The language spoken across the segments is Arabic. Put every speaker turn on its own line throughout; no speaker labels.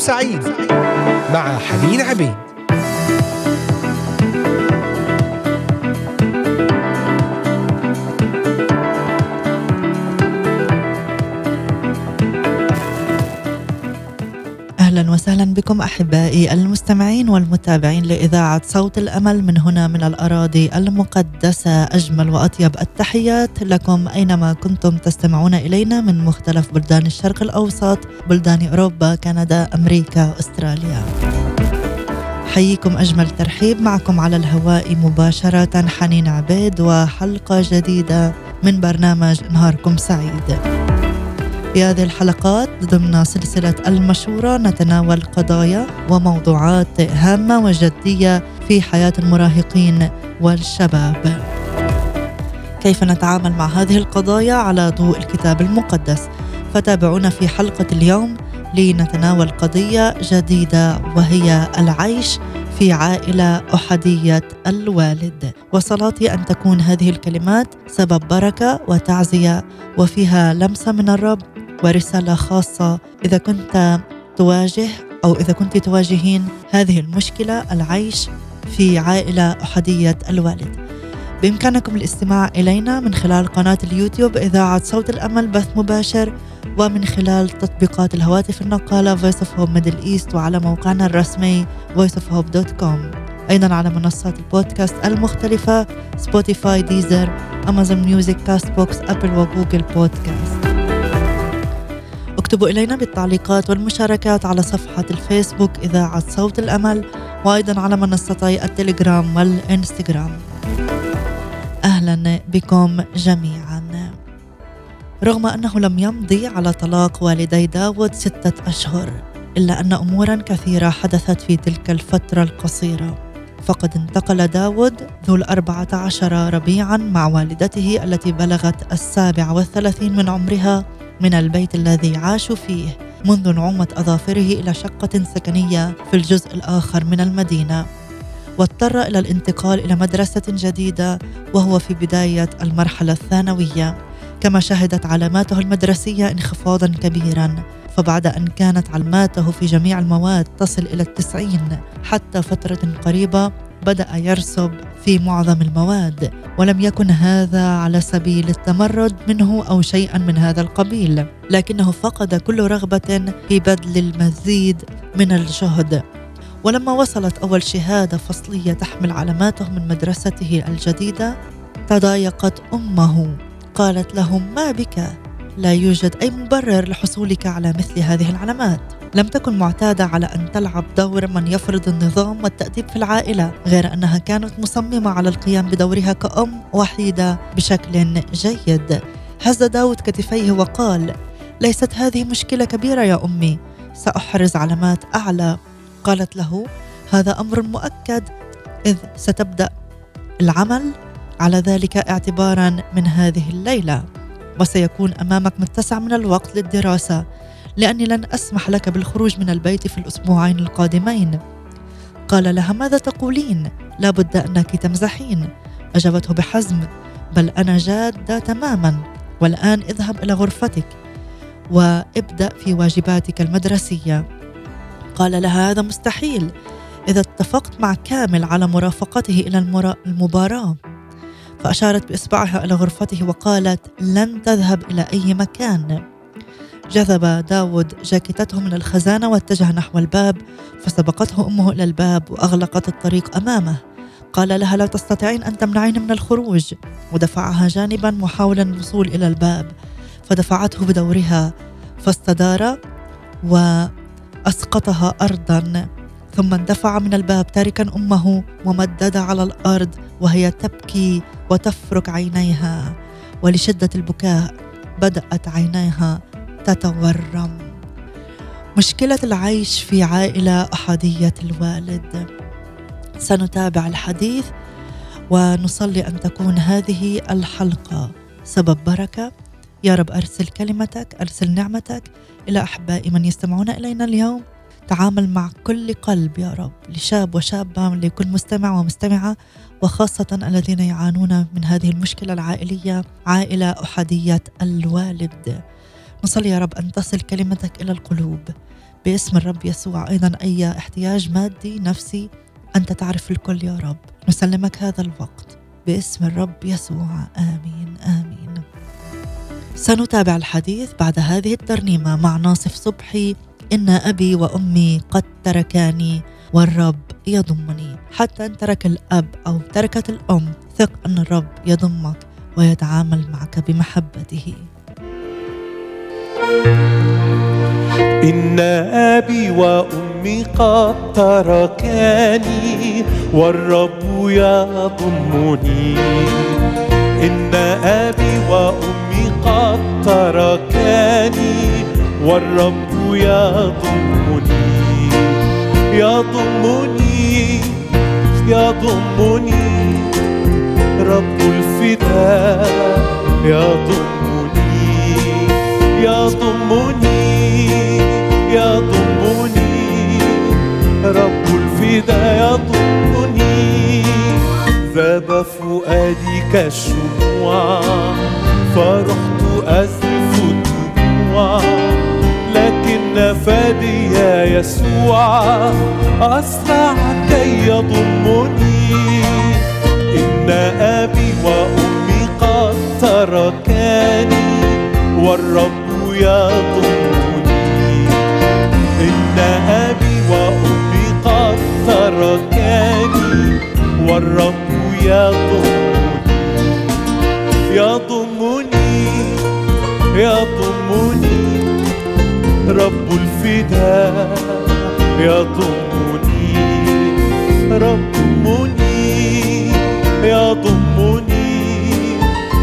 سعيد مع حنين عبيد.
وسهلا بكم أحبائي المستمعين والمتابعين لإذاعة صوت الأمل. من هنا من الأراضي المقدسة أجمل وأطيب التحيات لكم أينما كنتم تستمعون إلينا من مختلف بلدان الشرق الأوسط بلدان أوروبا كندا أمريكا أستراليا. حييكم أجمل ترحيب. معكم على الهواء مباشرة حنين عبيد وحلقة جديدة من برنامج نهاركم سعيد. في هذه الحلقات ضمن سلسلة المشورة نتناول قضايا وموضوعات هامة وجدية في حياة المراهقين والشباب. كيف نتعامل مع هذه القضايا على ضوء الكتاب المقدس؟ فتابعونا في حلقة اليوم لنتناول قضية جديدة وهي العيش في عائلة أحدية الوالد وصلاتي أن تكون هذه الكلمات سبب بركة وتعزية وفيها لمسة من الرب ورسالة خاصة. إذا كنت تواجه أو إذا كنت تواجهين هذه المشكلة العيش في عائلة أحدية الوالد. بإمكانكم الاستماع إلينا من خلال قناة اليوتيوب إذاعة صوت الأمل بث مباشر ومن خلال تطبيقات الهواتف النقالة Voice of Hope Middle East وعلى موقعنا الرسمي voiceofhope.com أيضا على منصات البودكاست المختلفة سبوتيفاي ديزر أمازون ميوزك كاست بوكس أبل وجوجل بودكاست اكتبوا إلينا بالتعليقات والمشاركات على صفحة الفيسبوك إذاعة صوت الأمل وأيضا على منصتي التليجرام والإنستغرام. أهلا بكم جميعا. رغم أنه لم يمضي على طلاق والدي داود ستة أشهر إلا أن أمورا كثيرة حدثت في تلك الفترة القصيرة. فقد انتقل داود ذو الأربعة عشر ربيعا مع والدته التي بلغت السابع والثلاثين من عمرها من البيت الذي عاشوا فيه منذ نعومة أظافره إلى شقة سكنية في الجزء الآخر من المدينة. واضطر إلى الانتقال إلى مدرسة جديدة وهو في بداية المرحلة الثانوية. كما شهدت علاماته المدرسية انخفاضا كبيرا. فبعد أن كانت علاماته في جميع المواد تصل إلى التسعين حتى فترة قريبة بدأ يرسب في معظم المواد ولم يكن هذا على سبيل التمرد منه أو شيئا من هذا القبيل لكنه فقد كل رغبة في بذل المزيد من الجهد. ولما وصلت أول شهادة فصلية تحمل علاماته من مدرسته الجديدة تضايقت أمه قالت له ما بك؟ لا يوجد أي مبرر لحصولك على مثل هذه العلامات. لم تكن معتادة على أن تلعب دور من يفرض النظام والتأديب في العائلة غير أنها كانت مصممة على القيام بدورها كأم وحيدة بشكل جيد. هز داود كتفيه وقال ليست هذه مشكلة كبيرة يا أمي سأحرز علامات أعلى. قالت له هذا أمر مؤكد إذ ستبدأ العمل. على ذلك اعتبارا من هذه الليلة. وسيكون أمامك متسع من الوقت للدراسة لأني لن أسمح لك بالخروج من البيت في الأسبوعين القادمين. قال لها ماذا تقولين؟ لابد أنك تمزحين. أجابته بحزم بل أنا جادة تماما والآن اذهب إلى غرفتك وابدأ في واجباتك المدرسية. قال لها هذا مستحيل إذا اتفقت مع كامل على مرافقته إلى المباراة. فأشارت بإصبعها إلى غرفته وقالت لن تذهب إلى أي مكان. جذب داود جاكيتته من الخزانة واتجه نحو الباب فسبقته أمه إلى الباب وأغلقت الطريق أمامه. قال لها لا تستطيعين أن تمنعين من الخروج. ودفعها جانبا محاولا الوصول إلى الباب فدفعته بدورها فاستدار وأسقطها أرضا. ثم اندفع من الباب تاركا أمه ممددة على الأرض وهي تبكي وتفرك عينيها ولشدة البكاء بدأت عينيها تتورم. مشكلة العيش في عائلة أحادية الوالد. سنتابع الحديث ونصلي أن تكون هذه الحلقة سبب بركة. يا رب أرسل كلمتك أرسل نعمتك إلى احبائي من يستمعون إلينا اليوم. تعامل مع كل قلب يا رب لشاب وشابة لكل مستمع ومستمعة وخاصة الذين يعانون من هذه المشكلة العائلية عائلة أحادية الوالد. نصلي يا رب أن تصل كلمتك إلى القلوب. باسم الرب يسوع أيضا أي احتياج مادي نفسي أنت تعرف الكل يا رب. نسلمك هذا الوقت. باسم الرب يسوع آمين آمين. سنتابع الحديث بعد هذه الترنيمة مع ناصف صبحي إن أبي وأمي قد تركاني والرب يضمني. حتى إن ترك الأب أو تركت الأم ثق أن الرب يضمك ويتعامل معك بمحبته.
إن أبي وأمي قد تركاني والرب يضمني. إن أبي وأمي قد تركاني والرب يضمني يضمني يضمني رب الفداء يضمني يضمني يضمني رب الفداء يضمني ذاب فؤادي كالشموع فرحت أزف الدموع. لكن فادي يسوع أسرع كي يضمني. إن أبي وأمي قد تركاني والرب يضمني. إن أبي وأمي قد تركاني والرب يضمني. يضمني يضمني. رب الفداء يضمني ربني يضمني.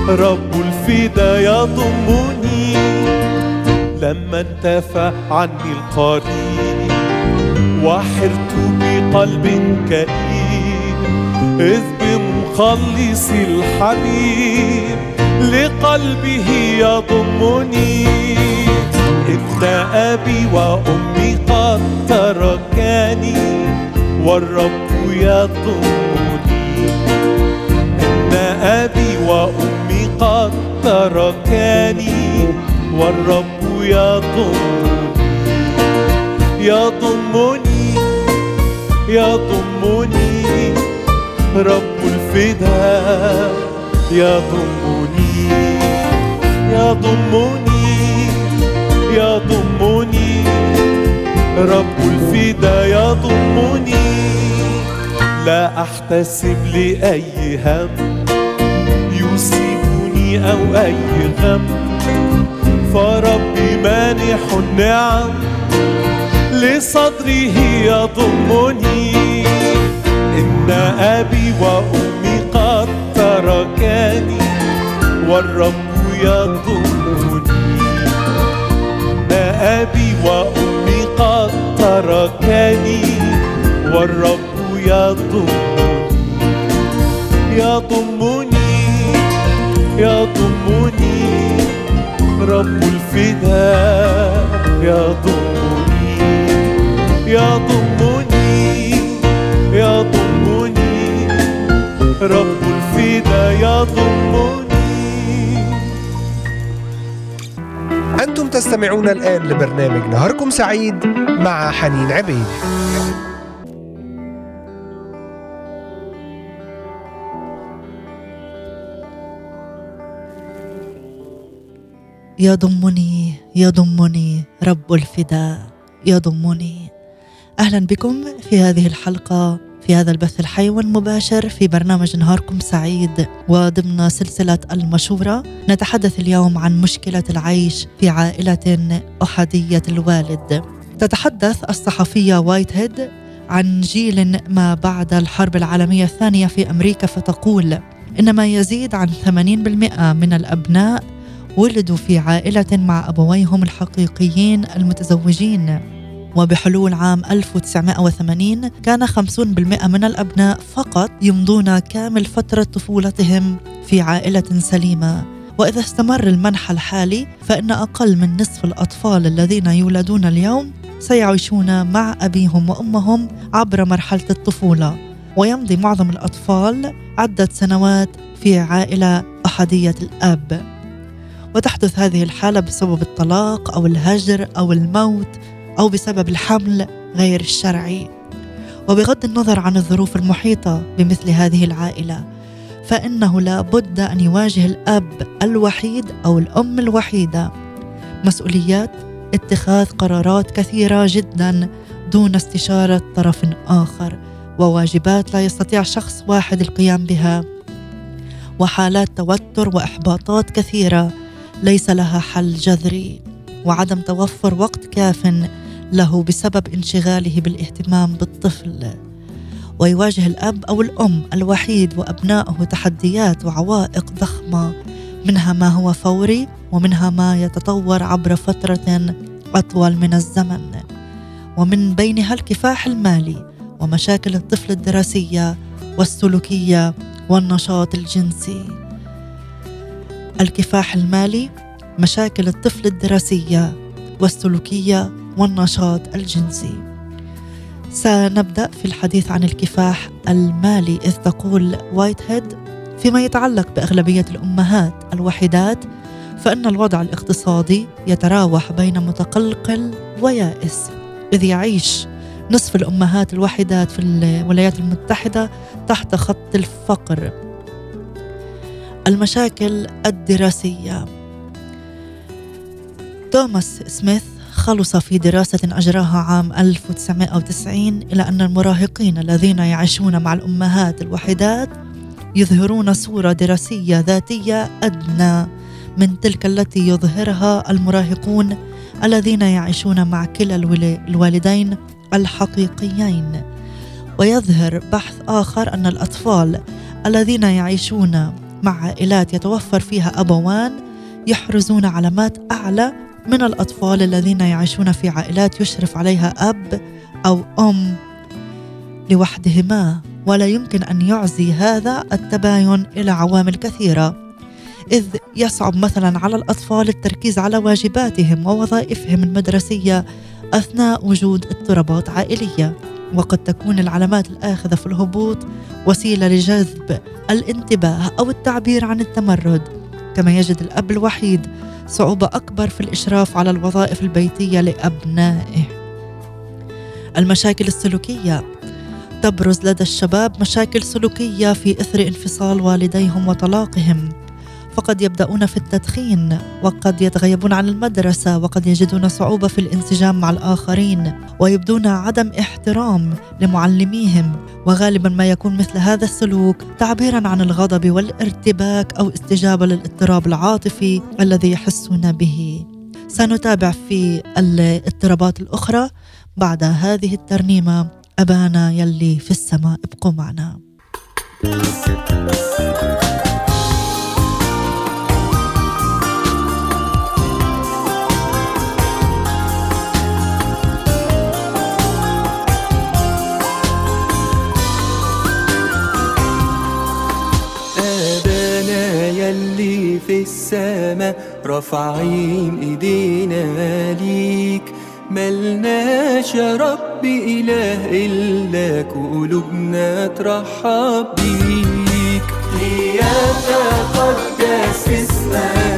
رب الفداء يضمني. لما انتفى عني القريب وحرت بقلب كئيب إذ بمخلص الحبيب لقلبه يضمني. إن أبي وأمي قد تركاني والرب يضمني إن أبي وأمي قد تركاني والرب يضمني يضمني يضمني رب الفداء يضمني يضمني يضمني رب الفداء يضمني لا أحتسب لأي هم يصيبني أو أي غم. فربي مانح النعم لصدره يضمني إن أبي وأمي قد تركاني والرب يضمني وأمي قد تركاني والرب يضمني يضمني يضمني رب الفداء يضمني يضمني يضمني رب الفداء يضمني
تستمعون الآن لبرنامج نهاركم سعيد مع حنين عبيد.
يضمني يضمني رب الفداء يضمني. أهلا بكم في هذه الحلقة. في هذا البث الحي والمباشر في برنامج نهاركم سعيد. وضمن سلسلة المشورة نتحدث اليوم عن مشكلة العيش في عائلة أحادية الوالد. تتحدث الصحفية وايت هيد عن جيل ما بعد الحرب العالمية الثانية في أمريكا فتقول إن ما يزيد عن 80% من الأبناء ولدوا في عائلة مع أبويهم الحقيقيين المتزوجين. وبحلول عام 1980 كان 50% من الأبناء فقط يمضون كامل فترة طفولتهم في عائلة سليمة. وإذا استمر المنحى الحالي فإن أقل من نصف الأطفال الذين يولدون اليوم سيعيشون مع أبيهم وأمهم عبر مرحلة الطفولة. ويمضي معظم الأطفال عدة سنوات في عائلة أحدية الأب. وتحدث هذه الحالة بسبب الطلاق أو الهجر أو الموت أو بسبب الحمل غير الشرعي. وبغض النظر عن الظروف المحيطة بمثل هذه العائلة فإنه لا بد أن يواجه الأب الوحيد أو الأم الوحيدة. مسؤوليات اتخاذ قرارات كثيرة جدا دون استشارة طرف آخر وواجبات لا يستطيع شخص واحد القيام بها. وحالات توتر وإحباطات كثيرة ليس لها حل جذري وعدم توفر وقت كاف له بسبب انشغاله بالاهتمام بالطفل. ويواجه الأب أو الأم الوحيد وأبنائه تحديات وعوائق ضخمة منها ما هو فوري ومنها ما يتطور عبر فترة أطول من الزمن. ومن بينها الكفاح المالي ومشاكل الطفل الدراسية والسلوكية والنشاط الجنسي. الكفاح المالي مشاكل الطفل الدراسية والسلوكية والنشاط الجنسي. سنبدأ في الحديث عن الكفاح المالي إذ تقول وايت هيد فيما يتعلق بأغلبية الأمهات الوحيدات فإن الوضع الاقتصادي يتراوح بين متقلقل ويائس إذ يعيش نصف الأمهات الوحيدات في الولايات المتحدة تحت خط الفقر. المشاكل الدراسية توماس سميث خلص في دراسة أجراها عام 1990 إلى أن المراهقين الذين يعيشون مع الأمهات الوحيدات يظهرون صورة دراسية ذاتية أدنى من تلك التي يظهرها المراهقون الذين يعيشون مع كلا الوالدين الحقيقيين. ويظهر بحث آخر أن الأطفال الذين يعيشون مع عائلات يتوفر فيها أبوان يحرزون علامات أعلى من الأطفال الذين يعيشون في عائلات يشرف عليها أب أو أم لوحدهما ولا يمكن أن يعزي هذا التباين إلى عوامل كثيرة. إذ يصعب مثلا على الأطفال التركيز على واجباتهم ووظائفهم المدرسية أثناء وجود اضطرابات عائلية. وقد تكون العلامات الآخذة في الهبوط وسيلة لجذب الانتباه أو التعبير عن التمرد. كما يجد الأب الوحيد صعوبة أكبر في الإشراف على الوظائف البيتية لأبنائه. المشاكل السلوكية. تبرز لدى الشباب مشاكل سلوكية في إثر انفصال والديهم وطلاقهم. فقد يبدأون في التدخين وقد يتغيبون عن المدرسة وقد يجدون صعوبة في الانسجام مع الآخرين ويبدون عدم احترام لمعلميهم. وغالبا ما يكون مثل هذا السلوك تعبيرا عن الغضب والارتباك أو استجابة للاضطراب العاطفي الذي يحسون به. سنتابع في الاضطرابات الأخرى بعد هذه الترنيمة. أبانا يلي في السماء ابقوا معنا.
في السماء رافعين إيدينا ليك. ملناش يا رب إله إلا قلوبنا ترحب بيك. ليتقدس اسمك.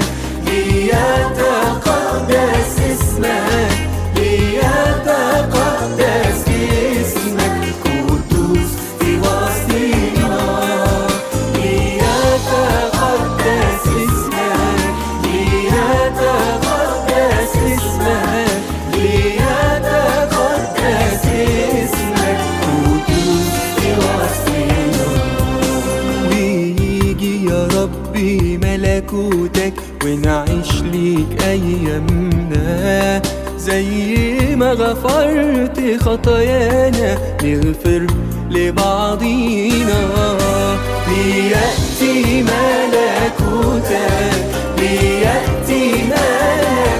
ليك أيامنا زي ما غفرت خطايانا نغفر لبعضينا. ليأتي ملكوتك ليأتي ملكوتك.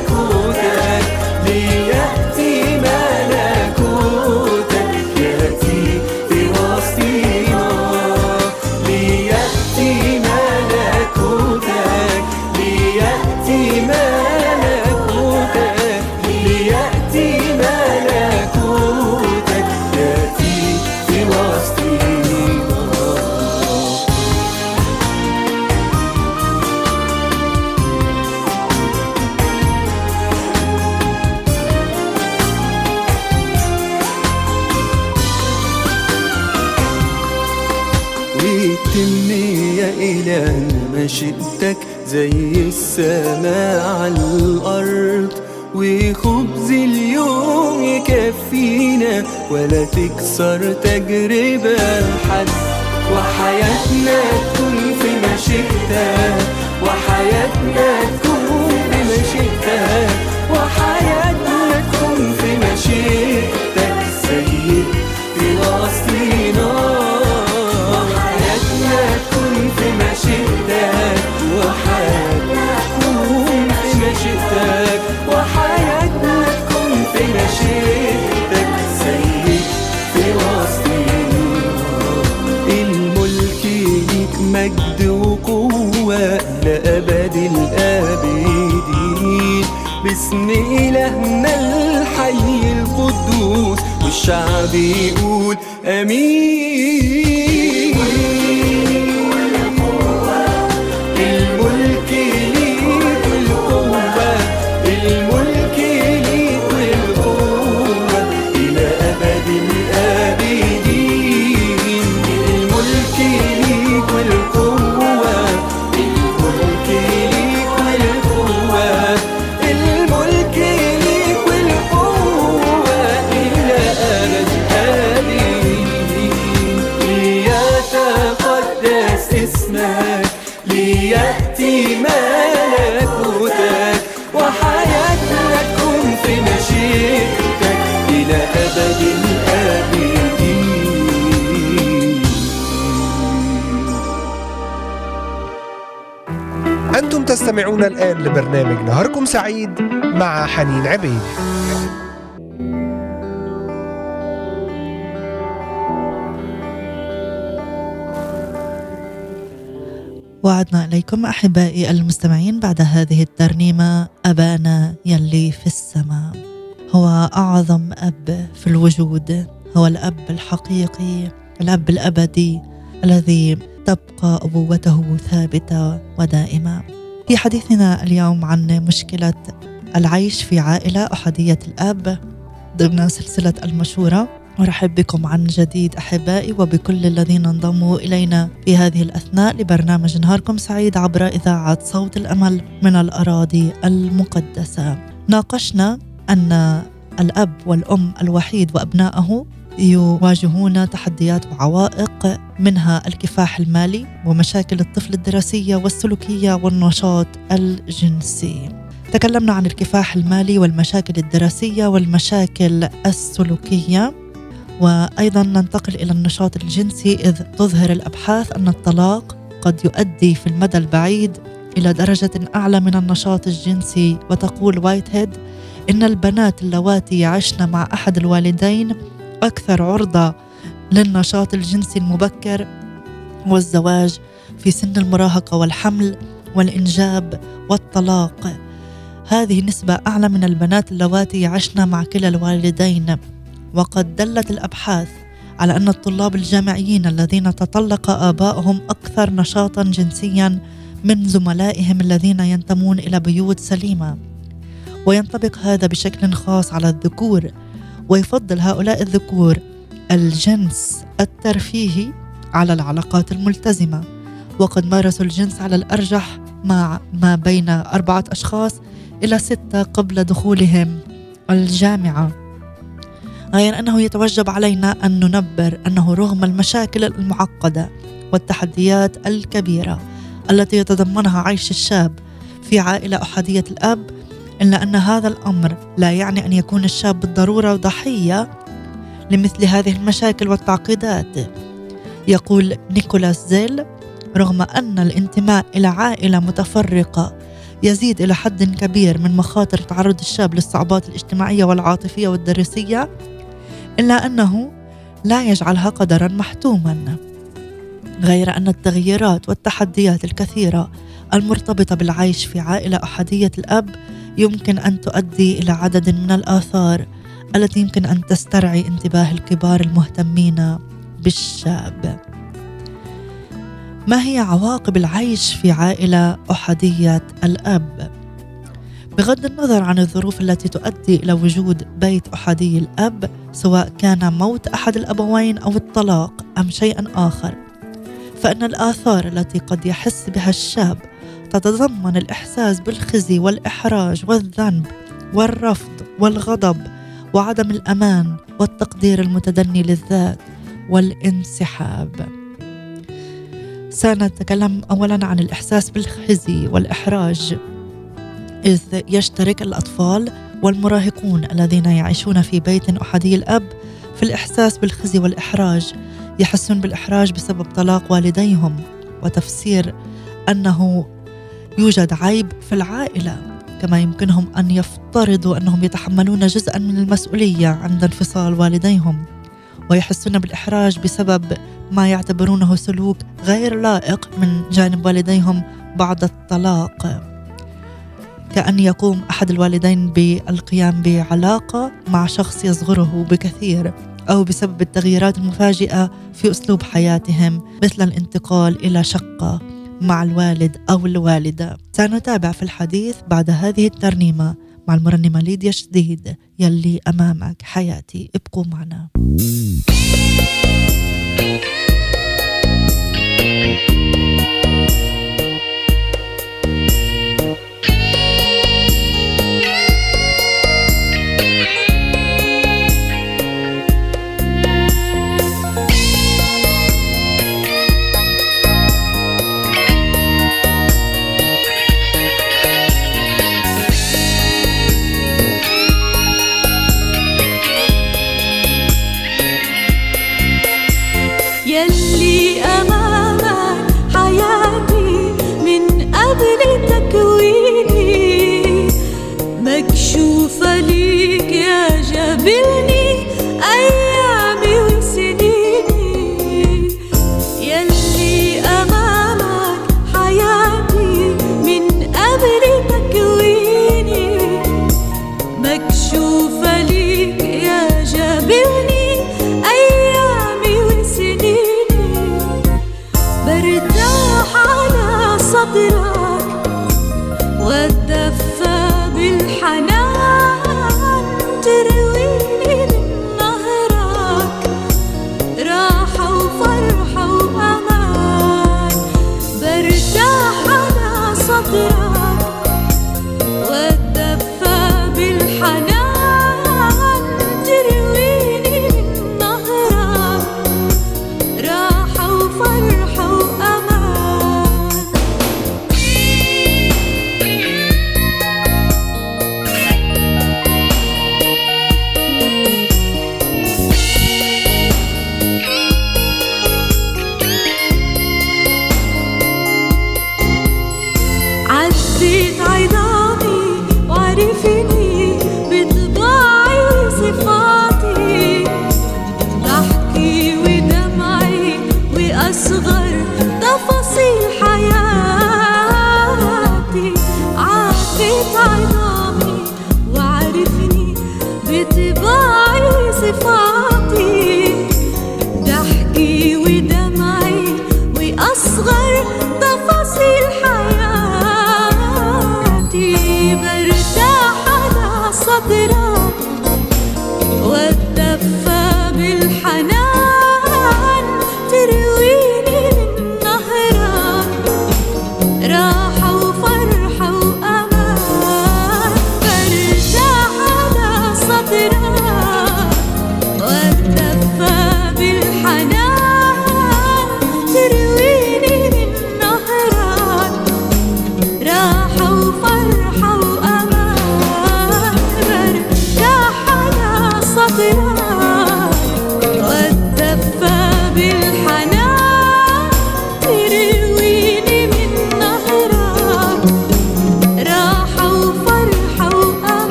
ولا تكسر تجربة حد وحياتنا باسم إلهنا الحي القدوس والشعب يقول آمين.
تستمعون الآن لبرنامج نهاركم سعيد مع حنين عبيد.
وعدنا إليكم أحبائي المستمعين بعد هذه الترنيمة أبانا يلي في السماء. هو أعظم أب في الوجود هو الأب الحقيقي الأب الأبدي الذي تبقى أبوته ثابتة ودائمة. في حديثنا اليوم عن مشكلة العيش في عائلة أحدية الأب ضمن سلسلة المشورة. أرحب بكم عن جديد أحبائي وبكل الذين انضموا إلينا في هذه الأثناء لبرنامج نهاركم سعيد عبر إذاعة صوت الأمل من الأراضي المقدسة. ناقشنا أن الأب والأم الوحيد وأبنائه يواجهون تحديات وعوائق منها الكفاح المالي ومشاكل الطفل الدراسية والسلوكية والنشاط الجنسي. تكلمنا عن الكفاح المالي والمشاكل الدراسية والمشاكل السلوكية. وأيضا ننتقل إلى النشاط الجنسي إذ تظهر الأبحاث أن الطلاق قد يؤدي في المدى البعيد إلى درجة أعلى من النشاط الجنسي. وتقول وايت هيد إن البنات اللواتي يعشن مع أحد الوالدين أكثر عرضة للنشاط الجنسي المبكر والزواج في سن المراهقة والحمل والإنجاب والطلاق. هذه نسبة أعلى من البنات اللواتي يعشن مع كلا الوالدين. وقد دلت الأبحاث على أن الطلاب الجامعيين الذين تطلق ابائهم أكثر نشاطا جنسيا من زملائهم الذين ينتمون إلى بيوت سليمة. وينطبق هذا بشكل خاص على الذكور ويفضل هؤلاء الذكور الجنس الترفيهي على العلاقات الملتزمة. وقد مارسوا الجنس على الأرجح مع ما بين أربعة أشخاص إلى ستة قبل دخولهم الجامعة. غير أنه يتوجب علينا أن ننبر أنه رغم المشاكل المعقدة والتحديات الكبيرة التي يتضمنها عيش الشاب في عائلة أحادية الأب إلا أن هذا الأمر لا يعني أن يكون الشاب بالضرورة ضحيه لمثل هذه المشاكل والتعقيدات. يقول نيكولاس زيل رغم أن الانتماء إلى عائلة متفرقة يزيد إلى حد كبير من مخاطر تعرض الشاب للصعوبات الاجتماعية والعاطفية والدراسية إلا أنه لا يجعلها قدرا محتوما. غير أن التغييرات والتحديات الكثيرة المرتبطة بالعيش في عائلة احاديه الأب يمكن أن تؤدي إلى عدد من الآثار التي يمكن أن تسترعي انتباه الكبار المهتمين بالشاب ما هي عواقب العيش في عائلة أحادية الأب؟ بغض النظر عن الظروف التي تؤدي إلى وجود بيت أحادي الأب سواء كان موت أحد الأبوين أو الطلاق أم شيء آخر
فإن الآثار التي قد يحس بها الشاب تتضمن الإحساس بالخزي والإحراج والذنب والرفض والغضب وعدم الأمان والتقدير المتدني للذات والانسحاب. سنتكلم أولا عن الإحساس بالخزي والإحراج. إذ يشترك الأطفال والمراهقون الذين يعيشون في بيت أحدي الأب في الإحساس بالخزي والإحراج. يحسون بالإحراج بسبب طلاق والديهم وتفسير أنه يوجد عيب في العائلة كما يمكنهم أن يفترضوا أنهم يتحملون جزءا من المسؤولية عند انفصال والديهم ويحسون بالإحراج بسبب ما يعتبرونه سلوك غير لائق من جانب والديهم بعد الطلاق. كأن يقوم أحد الوالدين بالقيام بعلاقة مع شخص يصغره بكثير أو بسبب التغييرات المفاجئة في أسلوب حياتهم مثل الانتقال إلى شقة. مع الوالد أو الوالدة. سنتابع في الحديث بعد هذه الترنيمة مع المرنمة ليديا شديد. يلي أمامك. حياتي. ابقوا معنا.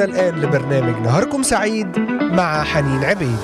تستمعون الآن لبرنامج نهاركم سعيد مع حنين عبيد.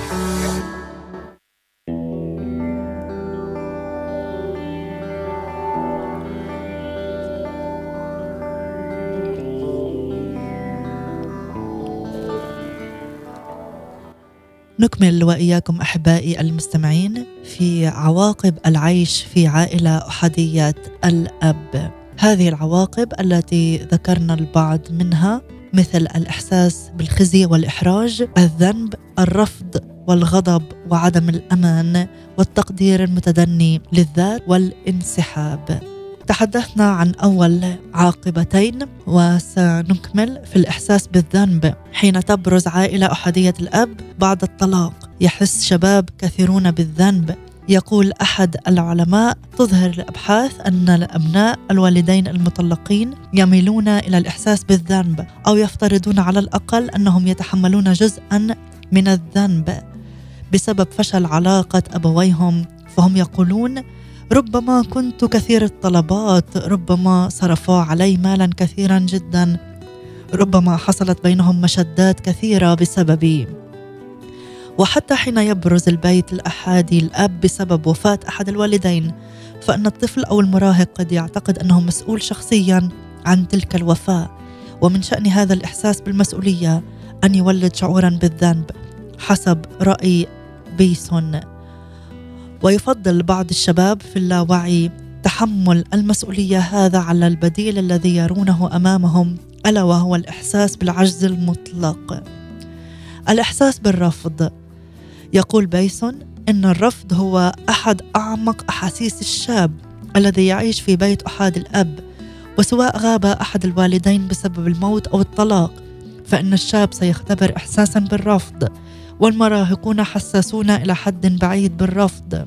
نكمل وإياكم أحبائي المستمعين في عواقب العيش في عائلة أحدية الأب.
هذه العواقب التي ذكرنا البعض منها مثل الإحساس بالخزي والإحراج الذنب الرفض والغضب وعدم الأمان والتقدير المتدني للذات والانسحاب. تحدثنا عن أول عاقبتين وسنكمل في الإحساس بالذنب. حين تبرز عائلة أحادية الأب بعد الطلاق يحس شباب كثيرون بالذنب. يقول أحد العلماء تظهر الأبحاث أن الأبناء الوالدين المطلقين يميلون إلى الإحساس بالذنب أو يفترضون على الأقل أنهم يتحملون جزءا من الذنب بسبب فشل علاقة أبويهم. فهم يقولون ربما كنت كثير الطلبات ربما صرفوا علي مالا كثيرا جدا ربما حصلت بينهم مشدات كثيرة بسببي. وحتى حين يبرز البيت الأحادي الأب بسبب وفاة أحد الوالدين فإن الطفل أو المراهق قد يعتقد أنه مسؤول شخصيا عن تلك الوفاة ومن شأن هذا الإحساس بالمسؤولية أن يولد شعورا بالذنب حسب رأي بيسون ويفضل بعض الشباب في اللاوعي تحمل المسؤولية هذا على البديل الذي يرونه أمامهم ألا وهو الإحساس بالعجز المطلق. الإحساس بالرفض يقول بيسون إن الرفض هو أحد أعمق أحاسيس الشاب الذي يعيش في بيت احاد الأب وسواء غاب أحد الوالدين بسبب الموت أو الطلاق فإن الشاب سيختبر احساسا بالرفض والمراهقون حساسون إلى حد بعيد بالرفض.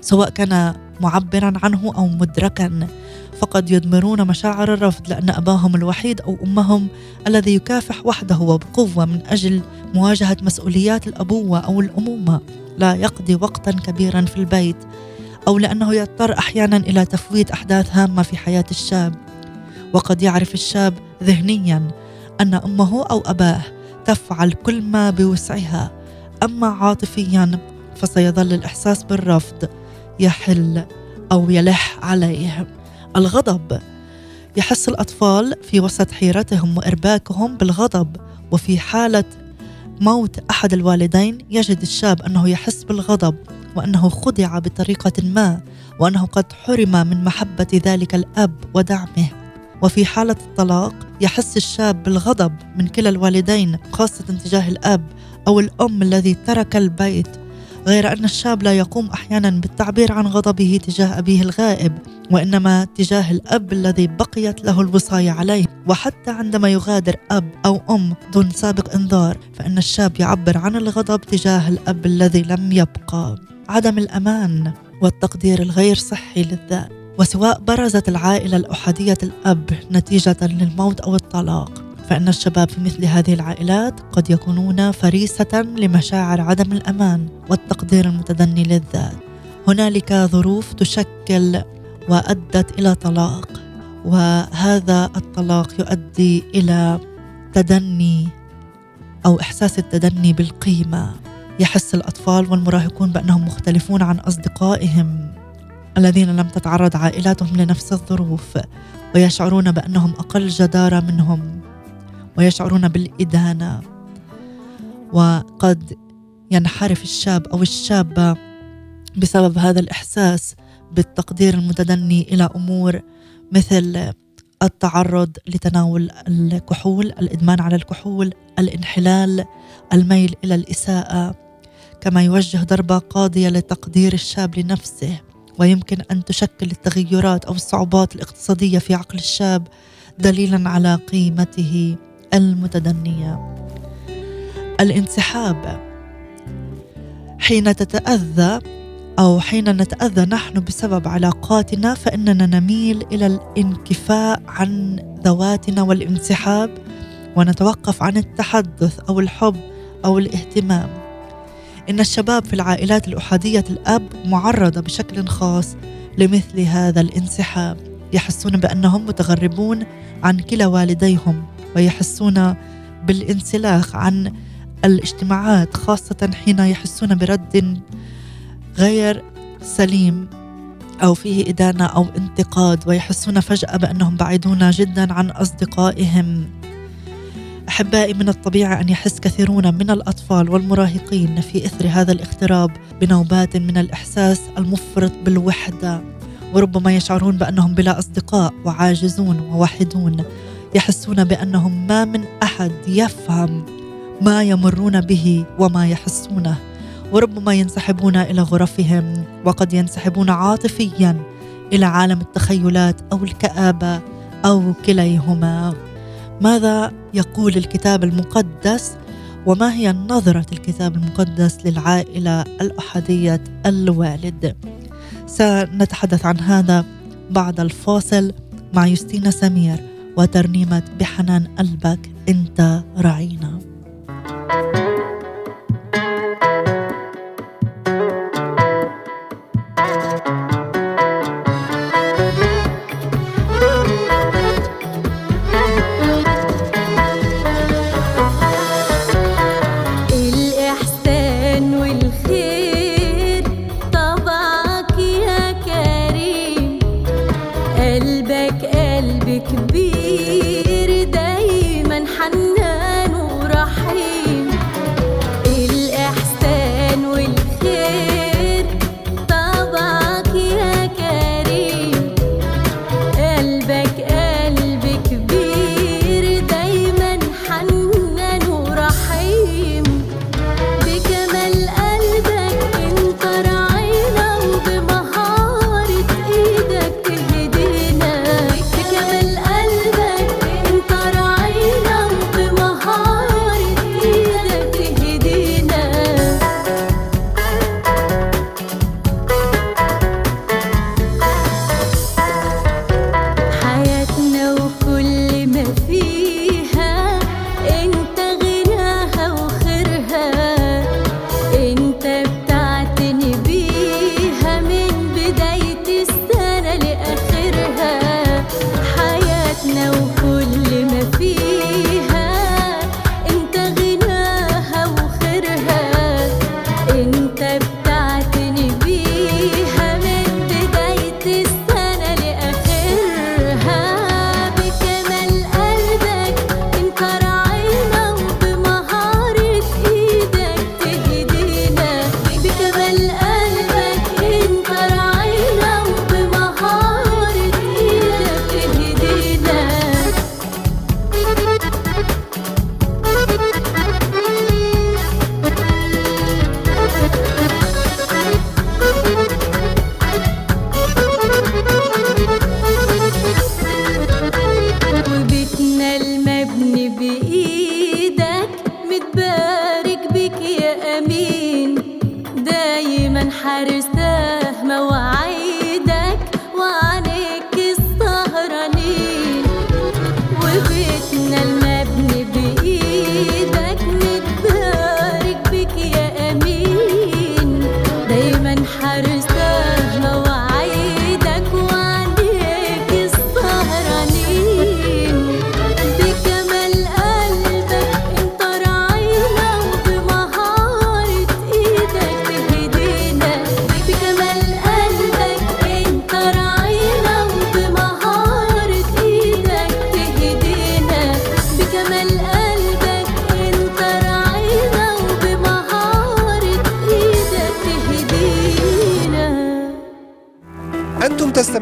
سواء كان معبرا عنه أو مدركا. فقد يضمرون مشاعر الرفض لأن أباهم الوحيد أو أمهم الذي يكافح وحده وبقوة من أجل مواجهة مسؤوليات الأبوة أو الأمومة. لا يقضي وقتا كبيرا في البيت أو لأنه يضطر أحيانا إلى تفويت أحداث هامة في حياة الشاب. وقد يعرف الشاب ذهنيا أن أمه أو أباه تفعل كل ما بوسعها. أما عاطفيا فسيظل الإحساس بالرفض. يحل أو يلح عليه الغضب. يحس الأطفال في وسط حيرتهم وإرباكهم بالغضب وفي حالة موت أحد الوالدين يجد الشاب أنه يحس بالغضب وأنه خدع بطريقة ما وأنه قد حرم من محبة ذلك الأب ودعمه. وفي حالة الطلاق يحس الشاب بالغضب من كلا الوالدين خاصة تجاه الأب أو الأم الذي ترك البيت. غير أن الشاب لا يقوم أحيانا بالتعبير عن غضبه تجاه أبيه الغائب وإنما تجاه الأب الذي بقيت له الوصاية عليه. وحتى عندما يغادر أب أو أم دون سابق إنذار فإن الشاب يعبر عن الغضب تجاه الأب الذي لم يبقى. عدم الأمان والتقدير الغير صحي للذات. وسواء برزت العائلة الأحادية الأب نتيجة للموت أو الطلاق. فإن الشباب في مثل هذه العائلات قد يكونون فريسة لمشاعر عدم الأمان والتقدير المتدني للذات. هنالك ظروف تشكل وأدت إلى طلاق وهذا الطلاق يؤدي إلى تدني أو إحساس التدني بالقيمة. يحس الأطفال والمراهقون بأنهم مختلفون عن أصدقائهم الذين لم تتعرض عائلاتهم لنفس الظروف ويشعرون بأنهم أقل جدارة منهم. ويشعرون بالإدانة. وقد ينحرف الشاب أو الشابة بسبب هذا الإحساس بالتقدير المتدني إلى أمور مثل التعرض لتناول الكحول الإدمان على الكحول الانحلال الميل إلى الإساءة. كما يوجه ضربة قاضية لتقدير الشاب لنفسه. ويمكن أن تشكل التغيرات أو الصعوبات الاقتصادية في عقل الشاب دليلا على قيمته. المتدنية. الانسحاب. حين تتأذى أو حين نتأذى نحن بسبب علاقاتنا فإننا نميل إلى الانكفاء عن ذواتنا والانسحاب ونتوقف عن التحدث أو الحب أو الاهتمام. إن الشباب في العائلات الأحادية الأب معرضة بشكل خاص لمثل هذا الانسحاب يحسون بأنهم متغربون عن كلا والديهم. ويحسون بالانسلاخ عن الاجتماعات خاصة حين يحسون برد غير سليم أو فيه إدانة أو انتقاد ويحسون فجأة بأنهم بعيدون جدا عن أصدقائهم. أحبائي من الطبيعي أن يحس كثيرون من الأطفال والمراهقين في إثر هذا الاغتراب بنوبات من الإحساس المفرط بالوحدة
وربما يشعرون بأنهم بلا أصدقاء وعاجزون ووحيدون يحسون بأنهم ما من أحد يفهم ما يمرون به وما يحسونه. وربما ينسحبون إلى غرفهم وقد ينسحبون عاطفيا إلى عالم التخيلات أو الكآبة أو كليهما. ماذا يقول الكتاب المقدس؟ وما هي نظرة الكتاب المقدس للعائلة الأحادية الوالد؟ سنتحدث عن هذا بعد الفاصل مع يوستينا سمير. وترنيمة بحنان قلبك انت راعينا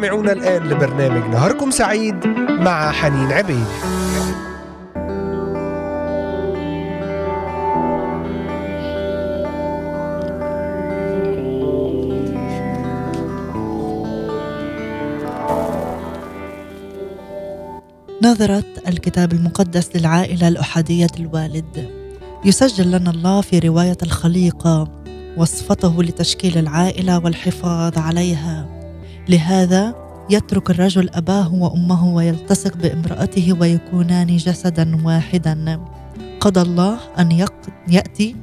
تستمعون الآن لبرنامج نهاركم سعيد مع حنين عبيد.
نظرة الكتاب المقدس للعائلة الأحادية الوالد. يسجل لنا الله في رواية الخليقة وصفته لتشكيل العائلة والحفاظ عليها. لهذا يترك الرجل أباه وأمه ويلتصق بامرأته ويكونان جسدا واحدا. قضى الله أن يق- يأتي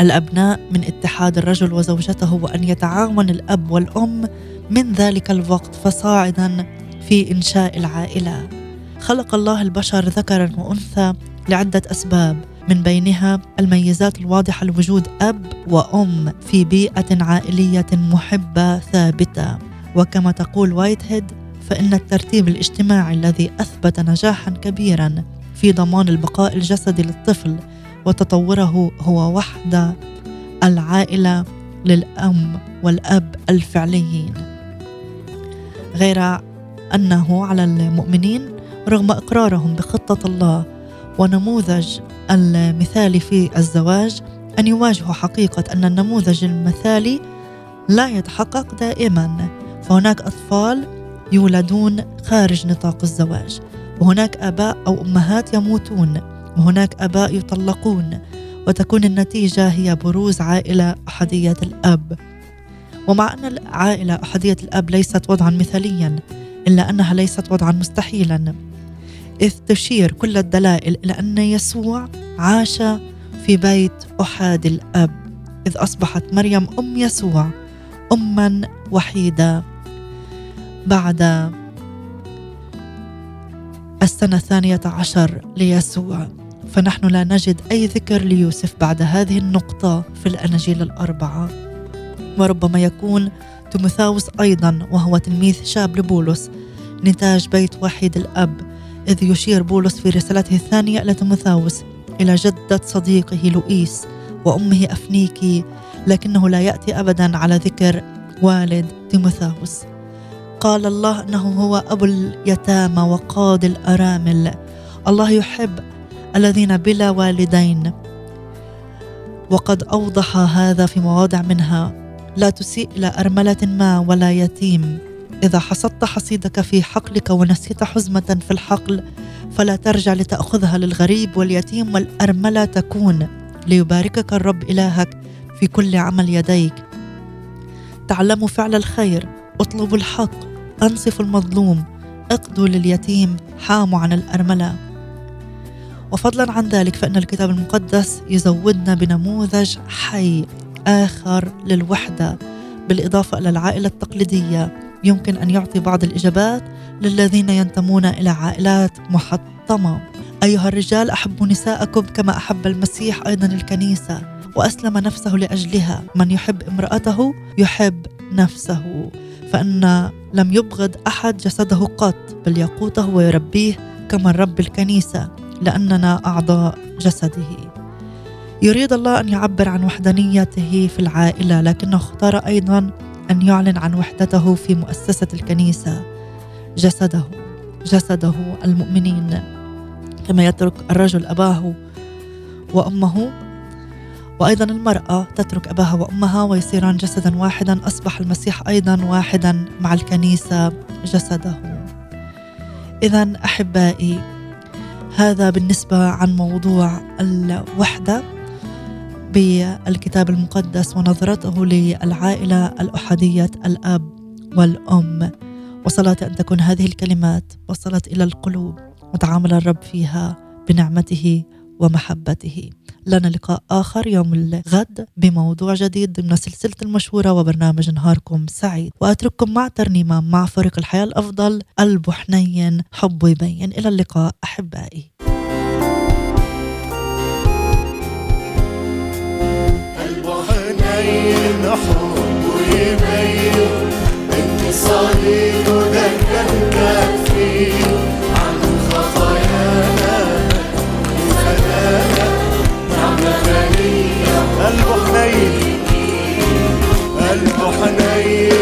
الأبناء من اتحاد الرجل وزوجته وأن يتعاون الأب والأم من ذلك الوقت فصاعدا في إنشاء العائلة. خلق الله البشر ذكرا وأنثى لعدة أسباب من بينها الميزات الواضحة لوجود أب وأم في بيئة عائلية محبة ثابتة. وكما تقول وايت هيد فإن الترتيب الاجتماعي الذي أثبت نجاحا كبيرا في ضمان البقاء الجسدي للطفل وتطوره هو وحدة العائلة للأم والأب الفعليين.
غير أنه على المؤمنين رغم إقرارهم بخطة الله ونموذج المثالي في الزواج أن يواجهوا حقيقة أن النموذج المثالي لا يتحقق دائما. فهناك أطفال يولدون خارج نطاق الزواج وهناك آباء أو أمهات يموتون وهناك آباء يطلقون وتكون النتيجة هي بروز عائلة أحدية الأب. ومع أن العائلة أحدية الأب ليست وضعا مثاليا إلا أنها ليست وضعا مستحيلا. إذ تشير كل الدلائل إلى أن يسوع عاش في بيت أحاد الأب. إذ أصبحت مريم أم يسوع أما وحيدة. بعد السنة الثانية عشر ليسوع فنحن لا نجد أي ذكر ليوسف بعد هذه النقطة في الأناجيل الأربعة. وربما يكون تيموثاوس أيضا وهو تلميذ شاب لبولس نتاج بيت وحيد الأب إذ يشير بولس في رسالته الثانية إلى تيموثاوس إلى جدة صديقه لوئيس وأمه أفنيكي لكنه لا يأتي أبدا على ذكر والد تيموثاوس. قال الله أنه هو أبو اليتامى وقاضي الأرامل. الله يحب الذين بلا والدين. وقد أوضح هذا في مواضع منها. لا تسيء إلى أرملة ما ولا يتيم. إذا حصدت حصيدك في حقلك ونسيت حزمة في الحقل فلا ترجع لتأخذها للغريب واليتيم والأرملة تكون. ليباركك الرب إلهك في كل عمل يديك. تعلموا فعل الخير اطلبوا الحق. انصفوا المظلوم اقضوا لليتيم حاموا عن الأرملة. وفضلا عن ذلك فإن الكتاب المقدس يزودنا بنموذج حي آخر للوحدة بالإضافة إلى العائلة التقليدية. يمكن أن يعطي بعض الإجابات للذين ينتمون إلى عائلات محطمة. أيها الرجال أحبوا نساءكم كما أحب المسيح أيضا الكنيسة. وأسلم نفسه لأجلها. من يحب امرأته يحب نفسه فإن لم يبغض أحد جسده قط بل يقوته ويربيه كما رب الكنيسة لأننا أعضاء جسده. يريد الله أن يعبر عن وحدانيته في العائلة لكنه اختار أيضا أن يعلن عن وحدته في مؤسسة الكنيسة. جسده جسده المؤمنين كما يترك الرجل أباه وأمه وأيضا المرأة تترك أباها وأمها ويصيران جسدا واحدا أصبح المسيح أيضا واحدا مع الكنيسة جسده. إذا أحبائي هذا بالنسبة عن موضوع الوحدة بالكتاب المقدس ونظرته للعائلة الأحادية الأب والأم. وصلاة أن تكون هذه الكلمات وصلت إلى القلوب وتعامل الرب فيها بنعمته ومحبته. لنا لقاء آخر يوم الغد بموضوع جديد ضمن سلسلة المشهورة وبرنامج نهاركم سعيد. وأترككم مع ترنيمة مع فريق الحياة الأفضل قلبه حنين حبه يبين. إلى اللقاء أحبائي.
حنين حبه يبين. انتصاري قلبه حنين قلبه حنين.